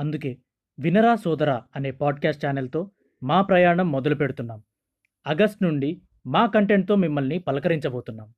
అందుకే వినరా సోదరా అనే పాడ్కాస్ట్ ఛానల్తో మా ప్రయాణం మొదలు పెడుతున్నాం ఆగస్ట్ నుండి మా కంటెంట్తో మిమ్మల్ని పలకరించబోతున్నాం.